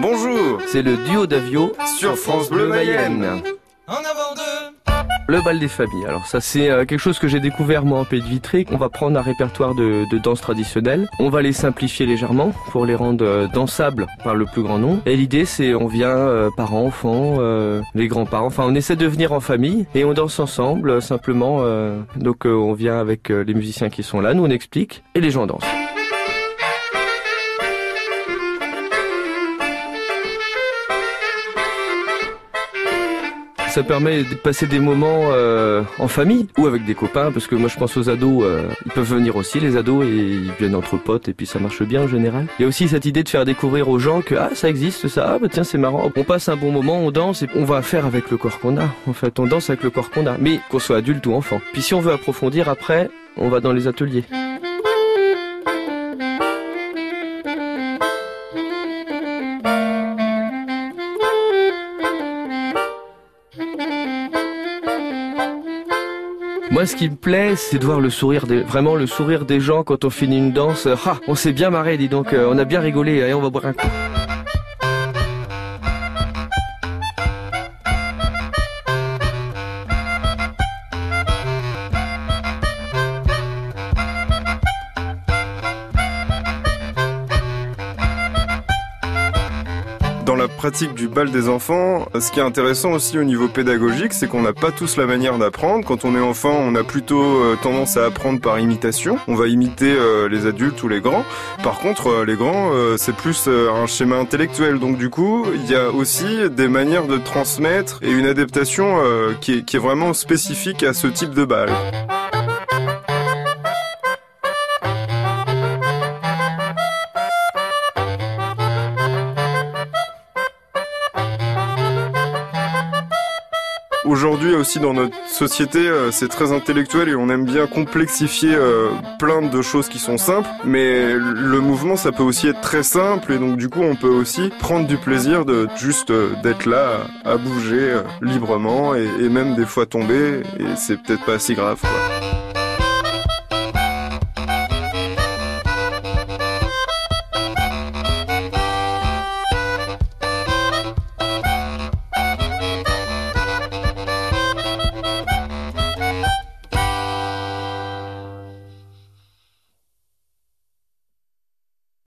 Bonjour, c'est le duo d'Avio sur France Bleu Mayenne. En avant deux. Le bal des familles. Alors ça c'est euh, quelque chose que j'ai découvert moi en Pays de Vitré. On va prendre un répertoire de, de danse traditionnelle. On va les simplifier légèrement pour les rendre euh, dansables par le plus grand nombre. Et l'idée c'est on vient euh, parents, enfants, euh, les grands-parents. Enfin on essaie de venir en famille et on danse ensemble simplement. euh, donc euh, on vient avec euh, les musiciens qui sont là, nous on explique et les gens dansent. Ça permet de passer des moments euh, en famille ou avec des copains, parce que moi je pense aux ados, euh, ils peuvent venir aussi les ados et ils viennent entre potes et puis ça marche bien en général. Il y a aussi cette idée de faire découvrir aux gens que ah ça existe ça, ah bah tiens c'est marrant, on passe un bon moment, on danse et on va faire avec le corps qu'on a. En fait on danse avec le corps qu'on a, mais qu'on soit adulte ou enfant. Puis si on veut approfondir après, on va dans les ateliers. Moi, ce qui me plaît, c'est de voir le sourire, des, vraiment le sourire des gens quand on finit une danse. Ah, on s'est bien marré, dis donc, euh, on a bien rigolé, allez, on va boire un coup. Dans la pratique du bal des enfants, ce qui est intéressant aussi au niveau pédagogique, c'est qu'on n'a pas tous la manière d'apprendre. Quand on est enfant, on a plutôt euh, tendance à apprendre par imitation. On va imiter euh, les adultes ou les grands. Par contre, euh, les grands, c'est plus un schéma intellectuel. Donc du coup, il y a aussi des manières de transmettre et une adaptation qui est vraiment spécifique à ce type de bal. Aujourd'hui aussi dans notre société, euh, c'est très intellectuel et on aime bien complexifier euh, plein de choses qui sont simples. Mais le mouvement, ça peut aussi être très simple et donc du coup, on peut aussi prendre du plaisir de juste euh, d'être là, à bouger librement et même des fois tomber. Et c'est peut-être pas si grave. Quoi.